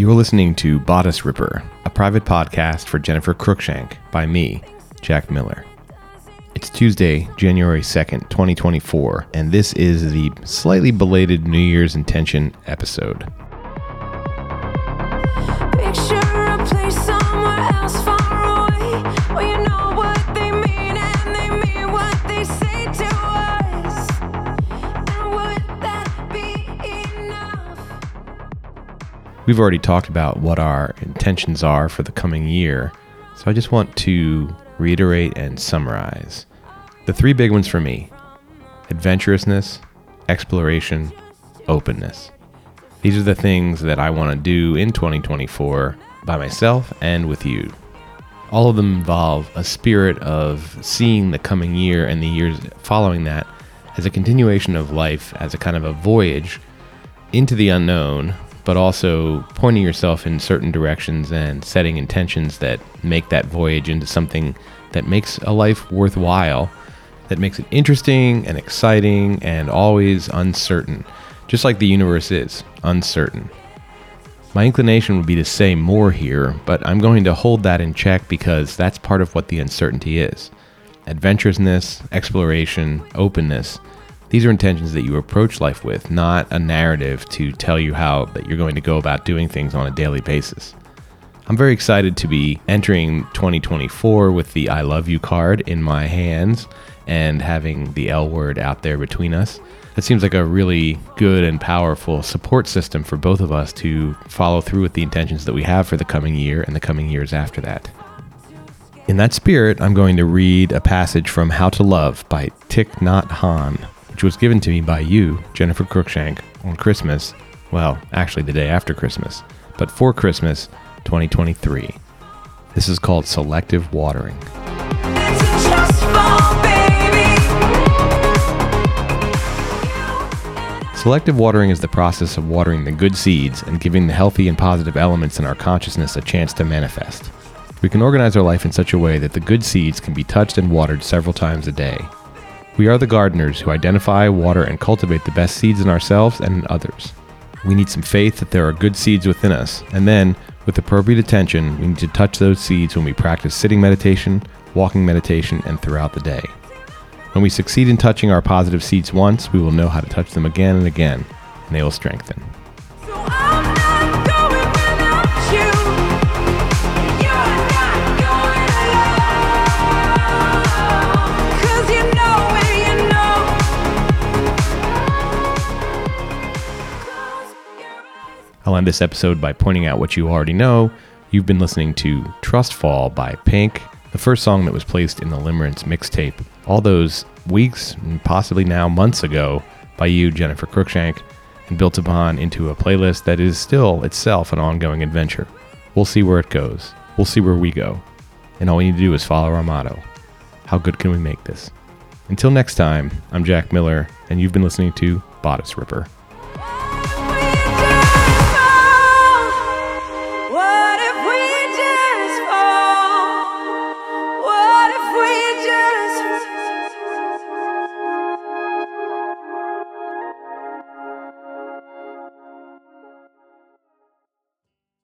You are listening to Bodice Ripper, a private podcast for Jennifer Cruikshank by me, Jack Miller. It's Tuesday, January 2nd, 2024, and this is the slightly belated New Year's intention episode. We've already talked about what our intentions are for the coming year, so I just want to reiterate and summarize. The three big ones for me adventurousness, exploration, openness. These are the things that I want to do in 2024 by myself and with you. All of them involve a spirit of seeing the coming year and the years following that as a continuation of life, as a kind of a voyage into the unknown, but also pointing yourself in certain directions and setting intentions that make that voyage into something that makes a life worthwhile, that makes it interesting and exciting and always uncertain, just like the universe is uncertain. My inclination would be to say more here, but I'm going to hold that in check because that's part of what the uncertainty is. Adventurousness, exploration, openness. These are intentions that you approach life with, not a narrative to tell you how that you're going to go about doing things on a daily basis. I'm very excited to be entering 2024 with the I love you card in my hands and having the L word out there between us. That seems like a really good and powerful support system for both of us to follow through with the intentions that we have for the coming year and the coming years after that. In that spirit, I'm going to read a passage from How to Love by Thich Nhat Hanh, which was given to me by you, Jennifer Cruikshank, on Christmas. Well, actually, the day after Christmas, but for Christmas 2023. This is called Selective Watering. Selective watering is the process of watering the good seeds and giving the healthy and positive elements in our consciousness a chance to manifest. We can organize our life in such a way that the good seeds can be touched and watered several times a day. We are the gardeners who identify, water, and cultivate the best seeds in ourselves and in others. We need some faith that there are good seeds within us, and then, with appropriate attention, we need to touch those seeds when we practice sitting meditation, walking meditation, and throughout the day. When we succeed in touching our positive seeds once, we will know how to touch them again and again, and they will strengthen. I'll end this episode by pointing out what you already know. You've been listening to Trust Fall by Pink, the first song that was placed in the Limerence mixtape all those weeks and possibly now months ago by you, Jennifer Cruikshank, and built upon into a playlist that is still itself an ongoing adventure. We'll see where it goes. We'll see where we go. And all we need to do is follow our motto. How good can we make this? Until next time, I'm Jack Miller, and you've been listening to Bodice Ripper.